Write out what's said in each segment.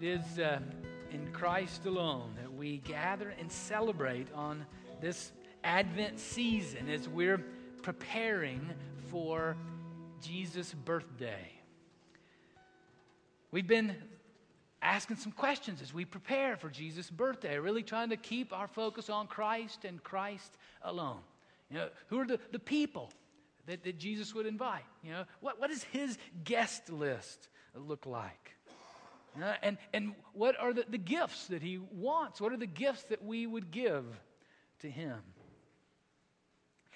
It is uh, in Christ alone that we gather and celebrate on this Advent season as we're preparing for Jesus' birthday. We've been asking some questions as we prepare for Jesus' birthday, really trying to keep our focus on Christ and Christ alone. You know, who are the, the people that, that Jesus would invite? You know, what, what does his guest list look like? Uh, and, and what are the, the gifts that he wants? What are the gifts that we would give to him?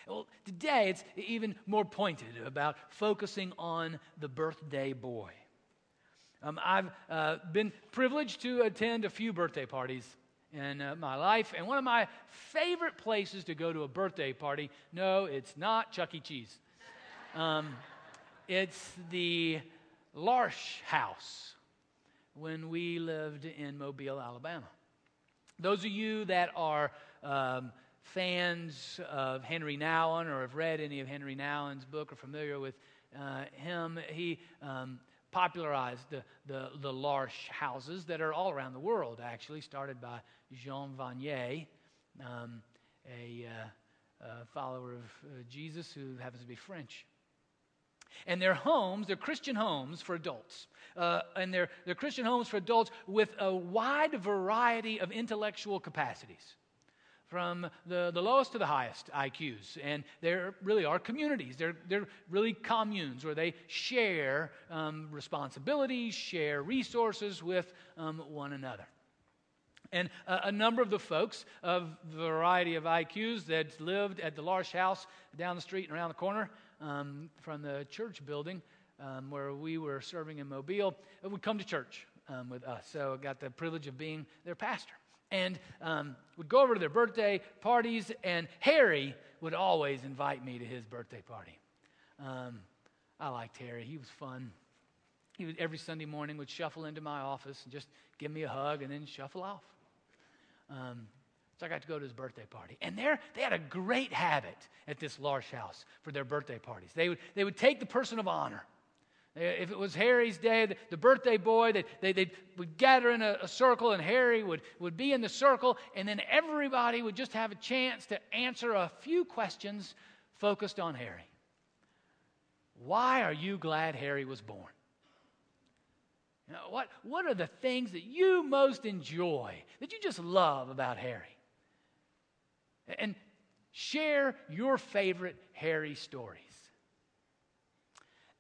Well, today it's even more pointed about focusing on the birthday boy. Um, I've uh, been privileged to attend a few birthday parties in uh, my life, and one of my favorite places to go to a birthday party no, it's not Chuck E. Cheese. Um, it's the L'Arche House when we lived in Mobile, Alabama. Those of you that are um, fans of Henri Nouwen or have read any of Henri Nouwen's book or familiar with uh, him, he um, popularized the, the, the L'Arche houses that are all around the world, actually, started by Jean Vanier, um, a, uh, a, follower of uh, Jesus who happens to be French. And they're homes, they're Christian homes for adults. Uh, and they're, Christian homes for adults with a wide variety of intellectual capacities from the, the lowest to the highest IQs. And there really are communities. They're, they're really communes where they share um, responsibilities, share resources with um, one another. And a, number of the folks of the variety of IQs that lived at the L'Arche House down the street and around the corner um, from the church building um, where we were serving in Mobile would come to church um, with us. So I got the privilege of being their pastor and um, would go over to their birthday parties, and Harry would always invite me to his birthday party. Um, I liked Harry. He was fun. He would, every Sunday morning would shuffle into my office and just give me a hug and then shuffle off. So I got to go to his birthday party. And there, they had a great habit at this L'Arche house for their birthday parties. They would, they would take the person of honor if it was Harry's day, the, the birthday boy, they, they, they would gather in a, a, circle and Harry would, would be in the circle, and then everybody would just have a chance to answer a few questions focused on Harry. Why are you glad Harry was born? You know, what, what are the things that you most enjoy, that you just love about Harry? And share your favorite Harry stories.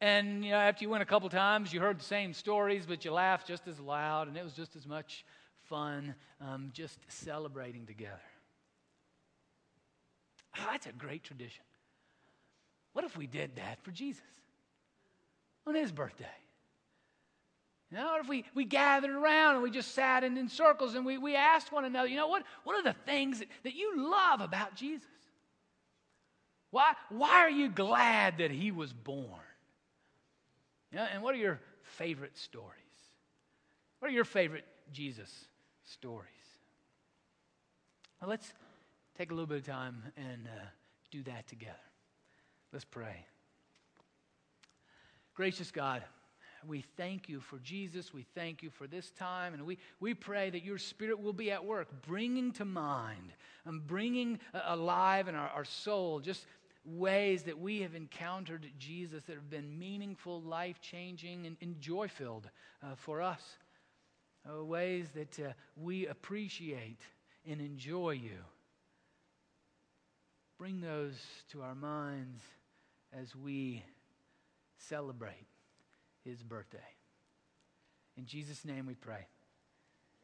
And you know, after you went a couple times, you heard the same stories, but you laughed just as loud, and it was just as much fun um, just celebrating together. Oh, that's a great tradition. What if we did that for Jesus on his birthday? You know, if we, we gathered around and we just sat in, in circles and we, we asked one another, you know, what, what are the things that, that you love about Jesus? Why, why are you glad that he was born? Yeah, and what are your favorite stories? What are your favorite Jesus stories? Well, let's take a little bit of time and uh, do that together. Let's pray. Gracious God, we thank you for Jesus. We thank you for this time. And we, we pray that your Spirit will be at work, bringing to mind and bringing alive in our, our soul just ways that we have encountered Jesus that have been meaningful, life changing, and, and joy filled uh, for us. Uh, ways that uh, we appreciate and enjoy you. Bring those to our minds as we celebrate his birthday. In Jesus' name we pray.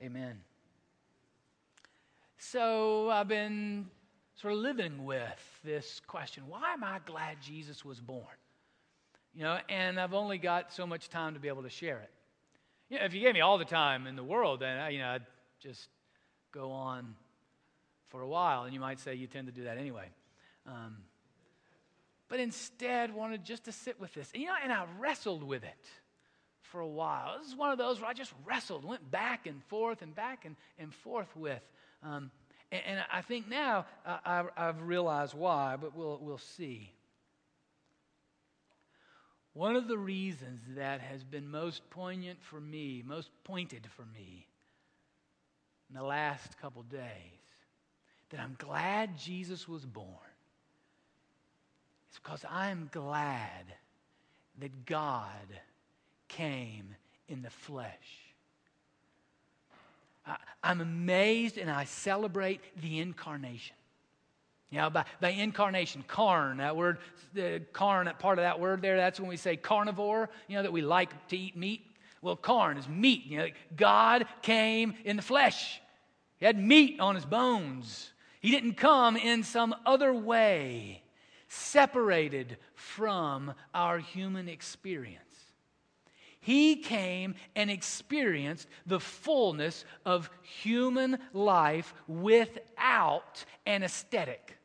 Amen. So I've been sort of living with this question why am I glad Jesus was born? You know, and I've only got so much time to be able to share it. You know, if you gave me all the time in the world, then, I, you know, I'd just go on for a while, and you might say you tend to do that anyway. Um, but instead, wanted just to sit with this. And, you know, and I wrestled with it for a while. This is one of those where I just wrestled, went back and forth and back and, and forth with. Um, and, and I think now I, have realized why, but we'll, we'll see. One of the reasons that has been most poignant for me, most pointed for me in the last couple days, that I'm glad Jesus was born, is because I'm glad that God came in the flesh. I, I'm amazed and I celebrate the incarnation. You know, by, by incarnation, carn, that word, the carn, that part of that word there, that's when we say carnivore, you know, that we like to eat meat. Well, carn is meat. You know, God came in the flesh. He had meat on his bones. He didn't come in some other way, separated from our human experience. He came and experienced the fullness of human life without anesthetic.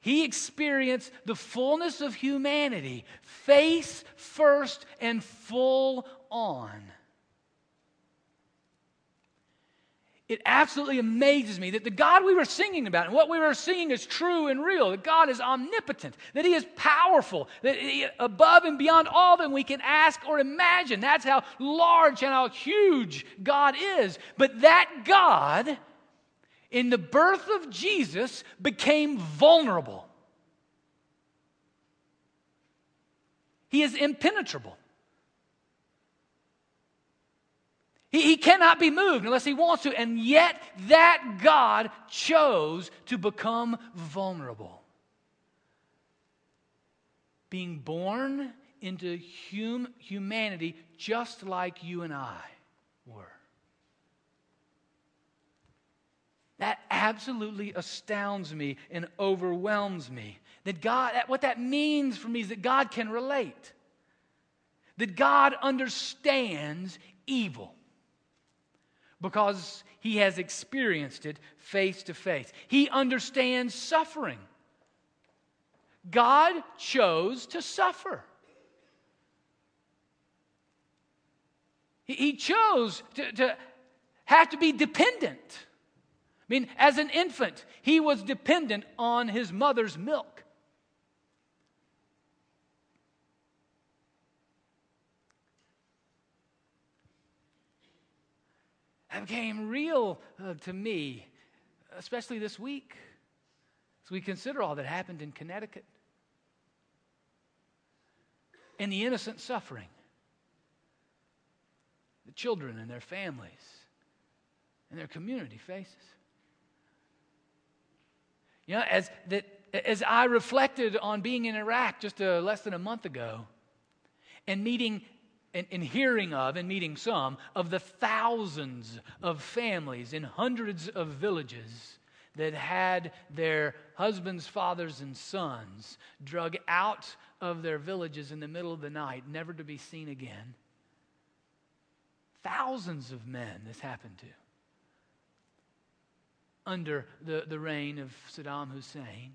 He experienced the fullness of humanity, face first and full on. It absolutely amazes me that the God we were singing about and what we were singing is true and real, that God is omnipotent, that He is powerful, that he, above and beyond all that we can ask or imagine. That's how large and how huge God is. But that God in the birth of Jesus became vulnerable. He is impenetrable. He, he cannot be moved unless he wants to. And yet, that God chose to become vulnerable. Being born into hum, humanity just like you and I were. That absolutely astounds me and overwhelms me. That God, what that means for me is that God can relate, that God understands evil because he has experienced it face to face. He understands suffering. God chose to suffer. He chose to, to have to be dependent. I mean, as an infant, he was dependent on his mother's milk. Became real uh, to me, especially this week, as we consider all that happened in Connecticut. And the innocent suffering, the children and their families. And their community faces. You know, as, that, as I reflected on being in Iraq just a, less than a month ago and meeting and, and hearing of and meeting some of the thousands of families in hundreds of villages that had their husbands, fathers, and sons drug out of their villages in the middle of the night, never to be seen again. Thousands of men this happened to under the, the reign of Saddam Hussein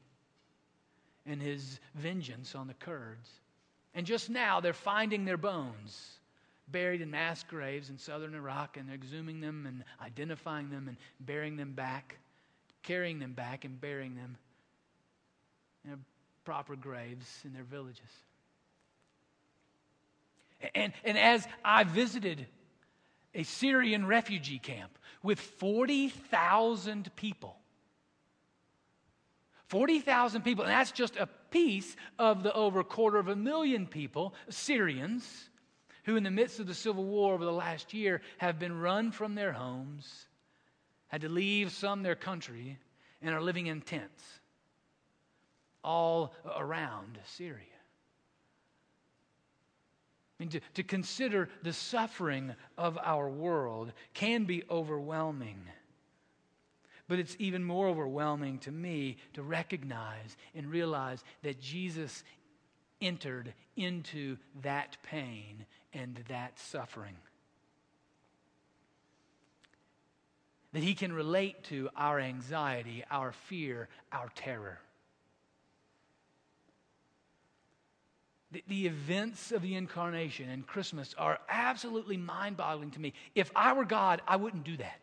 and his vengeance on the Kurds. And just now, they're finding their bones buried in mass graves in southern Iraq, and they're exhuming them and identifying them and burying them back, carrying them back and burying them in proper graves in their villages. And, and as I visited a Syrian refugee camp with 40,000 people. 40,000 people, and that's just a piece of the over quarter of a million people, Syrians, who in the midst of the civil war over the last year have been run from their homes, had to leave some their country, and are living in tents all around Syria. I mean, to, to consider the suffering of our world can be overwhelming. But it's even more overwhelming to me to recognize and realize that Jesus entered into that pain and that suffering. That he can relate to our anxiety, our fear, our terror. the, events of the incarnation and Christmas are absolutely mind boggling to me. If I were God, I wouldn't do that.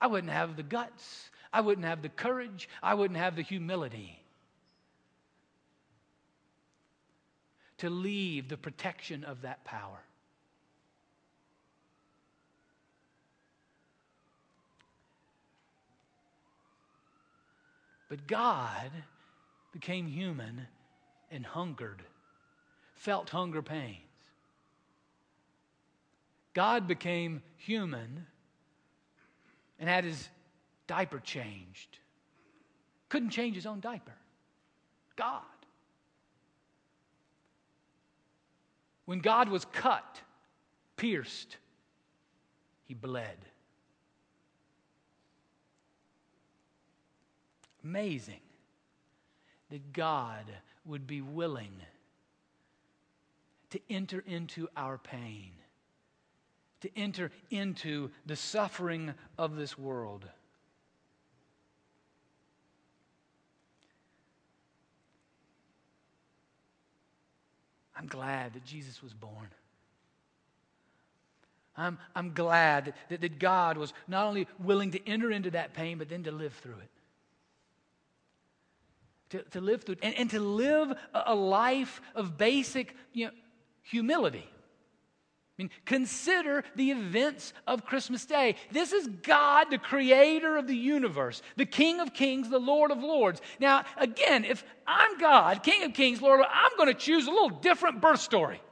I wouldn't have the guts, I wouldn't have the courage, I wouldn't have the humility. to leave the protection of that power. But God became human and hungered, felt hunger pains. God became human and had his diaper changed. Couldn't change his own diaper. God. When God was cut, pierced, he bled. Amazing that God would be willing to enter into our pain, to enter into the suffering of this world. I'm glad that Jesus was born. I'm, I'm glad that, that God was not only willing to enter into that pain, but then to live through it. To, to live through it and, and to live a, a life of basic you know, humility. I mean, consider the events of Christmas Day. This is God, the creator of the universe, the King of kings, the Lord of lords. Now, again, if I'm God, King of kings, Lord, I'm going to choose a little different birth story.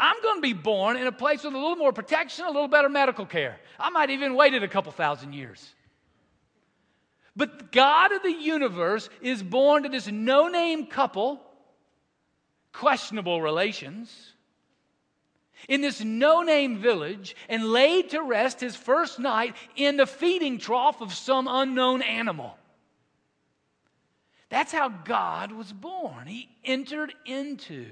I'm going to be born in a place with a little more protection, a little better medical care. I might even waited a couple thousand years. But God of the universe is born to this no name couple, questionable relations in this no name village and laid to rest his first night in the feeding trough of some unknown animal. That's how God was born. He entered into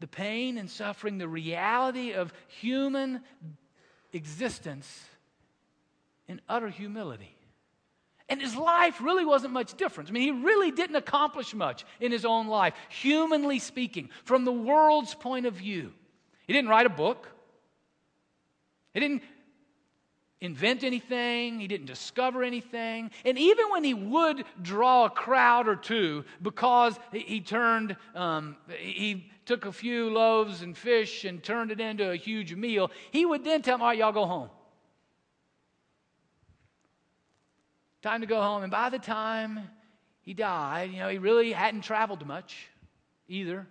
the pain and suffering, the reality of human existence in utter humility. And his life really wasn't much different. I mean, he really didn't accomplish much in his own life, humanly speaking, from the world's point of view. He didn't write a book, he didn't invent anything, he didn't discover anything. And even when he would draw a crowd or two because he turned, um, he took a few loaves and fish and turned it into a huge meal, he would then tell them, All right, y'all go home. Time to go home. And by the time he died, you know, he really hadn't traveled much either.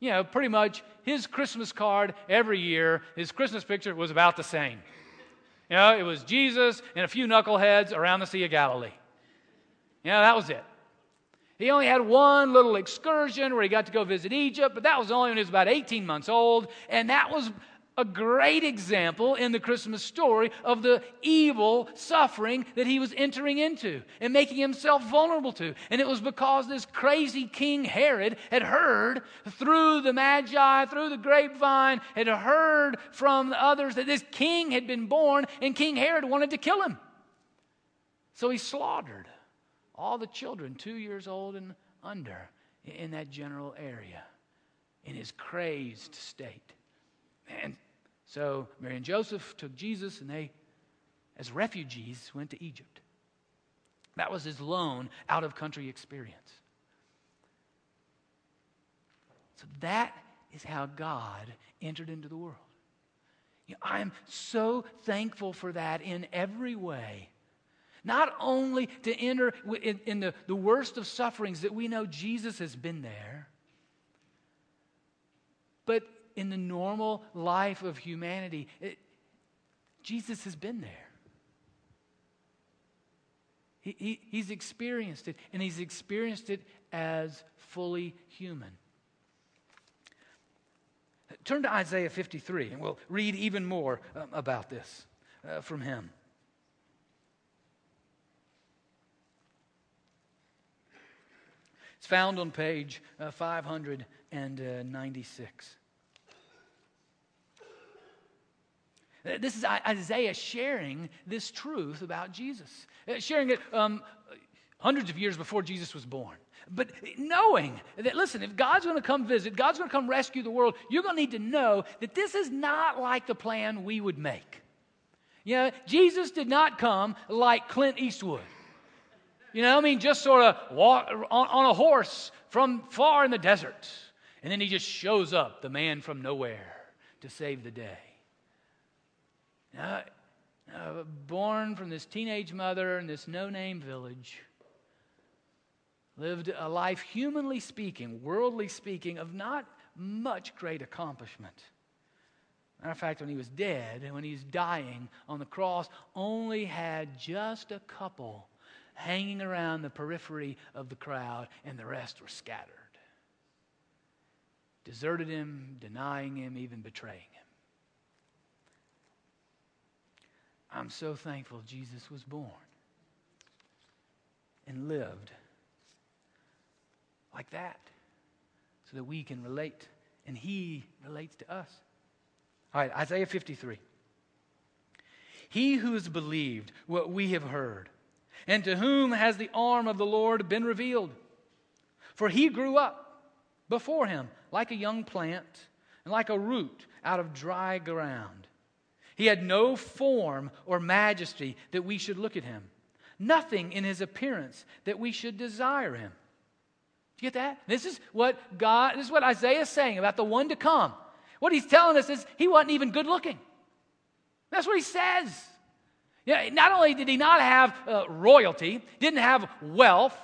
You know, pretty much his Christmas card every year, his Christmas picture was about the same. You know, it was Jesus and a few knuckleheads around the Sea of Galilee. You know, that was it. He only had one little excursion where he got to go visit Egypt, but that was only when he was about 18 months old. And that was a great example in the Christmas story of the evil suffering that he was entering into and making himself vulnerable to. And it was because this crazy King Herod had heard through the Magi, through the grapevine, had heard from others that this king had been born, and King Herod wanted to kill him. So he slaughtered all the children two years old and under in that general area in his crazed state. And so Mary and Joseph took Jesus and they, as refugees, went to Egypt. That was his lone out of country experience. So that is how God entered into the world. You know, I am so thankful for that in every way. Not only to enter in, in the, the worst of sufferings that we know Jesus has been there, but in the normal life of humanity, it, Jesus has been there. He, he, he's experienced it, and he's experienced it as fully human. Turn to Isaiah 53, and we'll read even more um, about this uh, from him. It's found on page uh, 596. Uh, this is Isaiah sharing this truth about Jesus, uh, sharing it um, hundreds of years before Jesus was born. But knowing that, listen, if God's going to come visit, God's going to come rescue the world, you're going to need to know that this is not like the plan we would make. You know, Jesus did not come like Clint Eastwood. You know, I mean, just sort of walk on, on a horse from far in the desert. And then he just shows up, the man from nowhere, to save the day. Uh, born from this teenage mother in this no name village, lived a life, humanly speaking, worldly speaking, of not much great accomplishment. Matter of fact, when he was dead and when he was dying on the cross, only had just a couple hanging around the periphery of the crowd, and the rest were scattered. Deserted him, denying him, even betraying him. I'm so thankful Jesus was born and lived like that so that we can relate and he relates to us. All right, Isaiah 53. He who has believed what we have heard, and to whom has the arm of the Lord been revealed? For he grew up before him like a young plant and like a root out of dry ground. He had no form or majesty that we should look at him, nothing in his appearance that we should desire him. Do you get that? This is what God, this is what Isaiah is saying about the one to come. What he's telling us is he wasn't even good looking. That's what he says. Yeah, not only did he not have uh, royalty, didn't have wealth,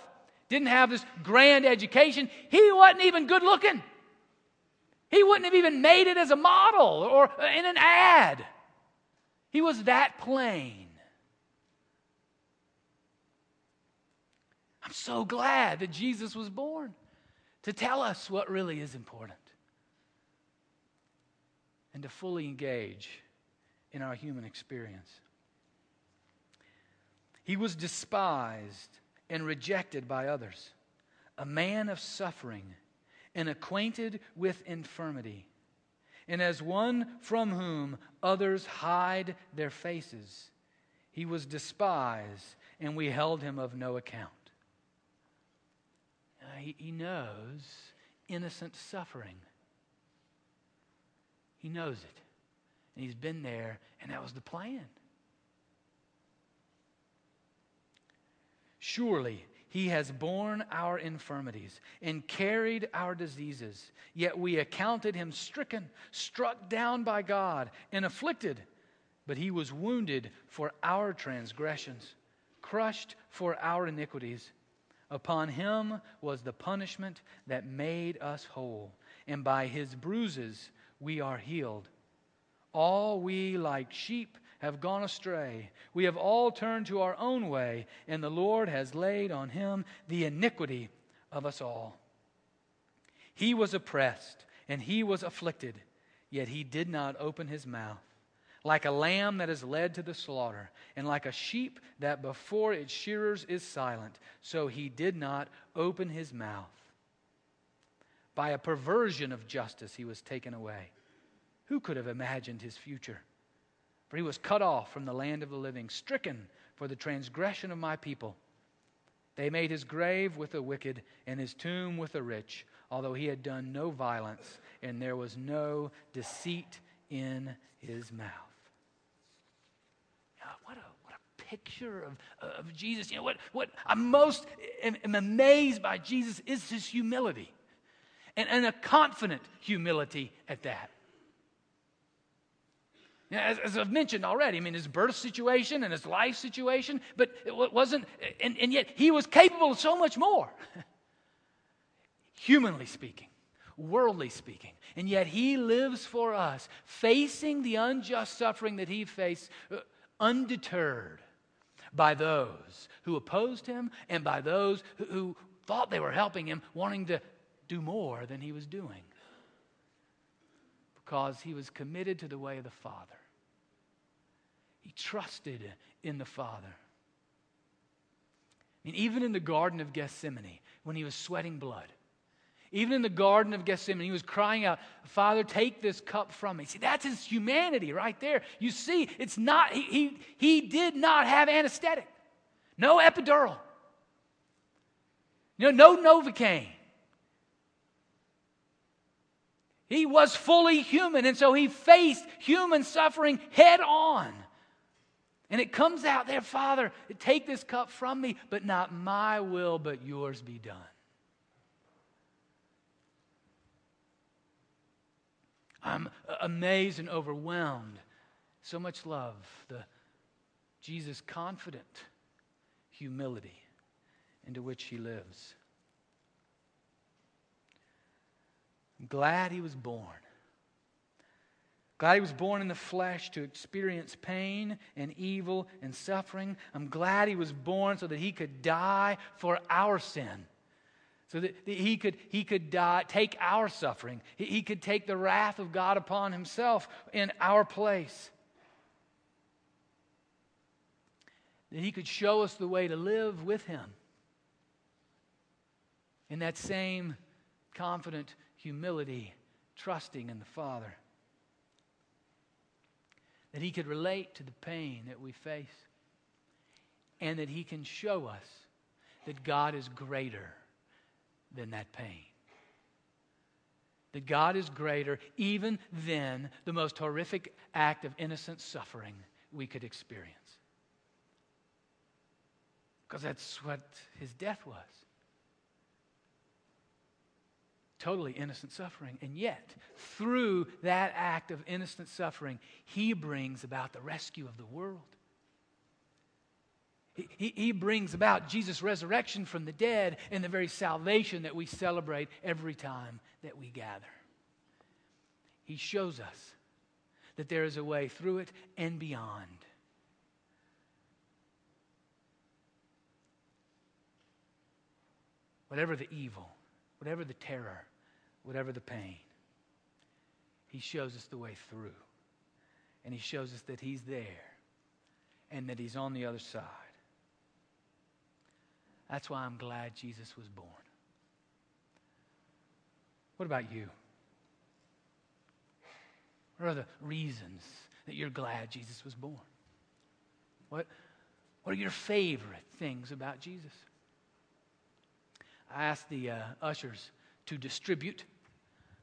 didn't have this grand education, he wasn't even good looking. He wouldn't have even made it as a model or in an ad. He was that plain. I'm so glad that Jesus was born to tell us what really is important and to fully engage in our human experience. He was despised and rejected by others, a man of suffering and acquainted with infirmity and as one from whom others hide their faces. He was despised, and we held him of no account. Uh, he, he knows innocent suffering. He knows it. And he's been there, and that was the plan. Surely he has borne our infirmities and carried our diseases. Yet we accounted him stricken, struck down by God, and afflicted. But he was wounded for our transgressions, crushed for our iniquities. Upon him was the punishment that made us whole, and by his bruises we are healed. All we, like sheep, have gone astray. We have all turned to our own way, and the Lord has laid on him the iniquity of us all. He was oppressed and he was afflicted, yet he did not open his mouth. Like a lamb that is led to the slaughter, and like a sheep that before its shearers is silent, so he did not open his mouth. By a perversion of justice, he was taken away. Who could have imagined his future? For he was cut off from the land of the living, stricken for the transgression of my people. They made his grave with the wicked and his tomb with the rich, although he had done no violence and there was no deceit in his mouth. what, a, what a picture of, of Jesus. You know, what, what I'm most am, am amazed by Jesus is his humility and, and a confident humility at that. As, as, I've mentioned already, I mean, his birth situation and his life situation, but it wasn't, and, and yet he was capable of so much more, humanly speaking, worldly speaking. And yet he lives for us, facing the unjust suffering that he faced, uh, undeterred by those who opposed him and by those who, who thought they were helping him, wanting to do more than he was doing because he was committed to the way of the Father. He trusted in the Father. I mean, even in the Garden of Gethsemane, when he was sweating blood, even in the Garden of Gethsemane, he was crying out, Father, take this cup from me. See, that's his humanity right there. You see, it's not, he, he, he did not have anesthetic, no epidural, you know, no Novocaine. He was fully human, and so he faced human suffering head on. And it comes out there, Father, take this cup from me, but not my will, but yours be done. I'm amazed and overwhelmed. So much love, the Jesus' confident humility into which he lives. I'm glad he was born. Glad he was born in the flesh to experience pain and evil and suffering. I'm glad he was born so that he could die for our sin. So that he could, he could die, take our suffering. He, he could take the wrath of God upon himself in our place. That he could show us the way to live with him in that same confident humility, trusting in the Father. That He could relate to the pain that we face, and that He can show us that God is greater than that pain. That God is greater even than the most horrific act of innocent suffering we could experience. Because that's what His death was totally innocent suffering. And yet, through that act of innocent suffering, he brings about the rescue of the world. He, he, brings about Jesus' resurrection from the dead and the very salvation that we celebrate every time that we gather. He shows us that there is a way through it and beyond. Whatever the evil, whatever the terror, whatever the pain, He shows us the way through. And He shows us that He's there and that He's on the other side. That's why I'm glad Jesus was born. What about you? What are the reasons that you're glad Jesus was born? What, what are your favorite things about Jesus? I asked the uh, ushers to distribute.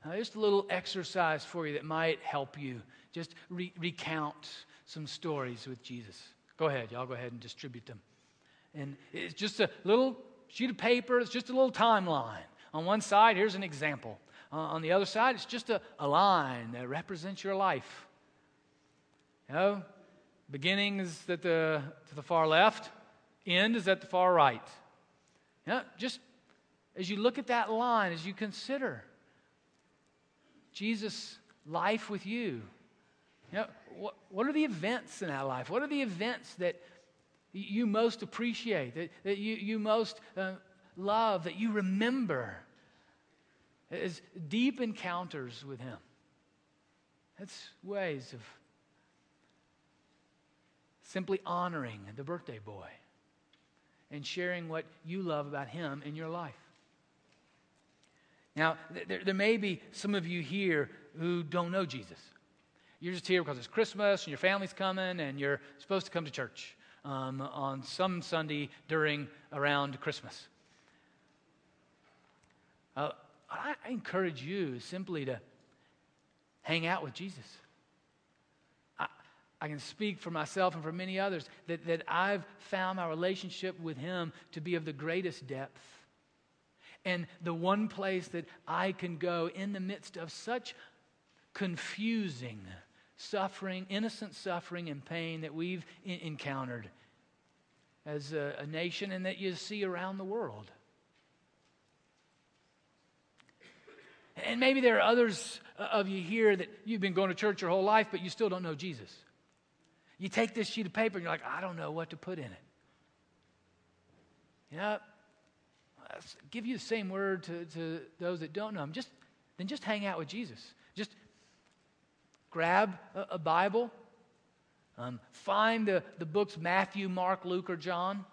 Uh, just a little exercise for you that might help you. Just re- recount some stories with Jesus. Go ahead, y'all go ahead and distribute them. And it's just a little sheet of paper, it's just a little timeline. On one side, here's an example. Uh, on the other side, it's just a, a line that represents your life. You know, beginning is at the, to the far left, end is at the far right. Yeah, just as you look at that line, as you consider Jesus' life with you, you know, what, what are the events in our life? What are the events that you most appreciate, that, that you, you most uh, love, that you remember as deep encounters with Him? That's ways of simply honoring the birthday boy and sharing what you love about Him in your life. Now, there, there may be some of you here who don't know Jesus. You're just here because it's Christmas and your family's coming and you're supposed to come to church um, on some Sunday during around Christmas. Uh, I, encourage you simply to hang out with Jesus. I, I can speak for myself and for many others that, that I've found my relationship with Him to be of the greatest depth and the one place that I can go in the midst of such confusing suffering, innocent suffering and pain that we've encountered as a, a nation and that you see around the world. And maybe there are others uh, of you here that you've been going to church your whole life, but you still don't know Jesus. You take this sheet of paper and you're like, I don't know what to put in it. Know, give you the same word to, to those that don't know him. Just, then just hang out with Jesus. Just grab a, a Bible, um, find the, the books Matthew, Mark, Luke, or John.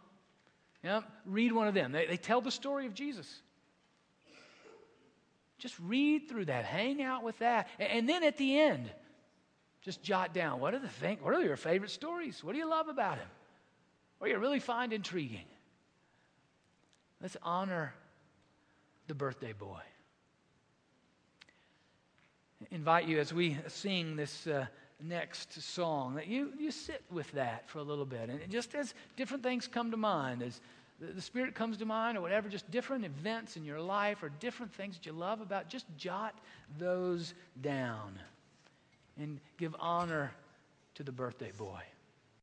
Know, read one of them. They, they tell the story of Jesus. Just read through that, hang out with that. And, and then at the end, just jot down what are the thing, what are your favorite stories? What do you love about him? What do you really find intriguing? Let's honor the birthday boy. invite you as we sing this uh, next song, that you, you sit with that for a little bit. And just as different things come to mind, as the, the Spirit comes to mind, or whatever, just different events in your life or different things that you love about, just jot those down and give honor to the birthday boy.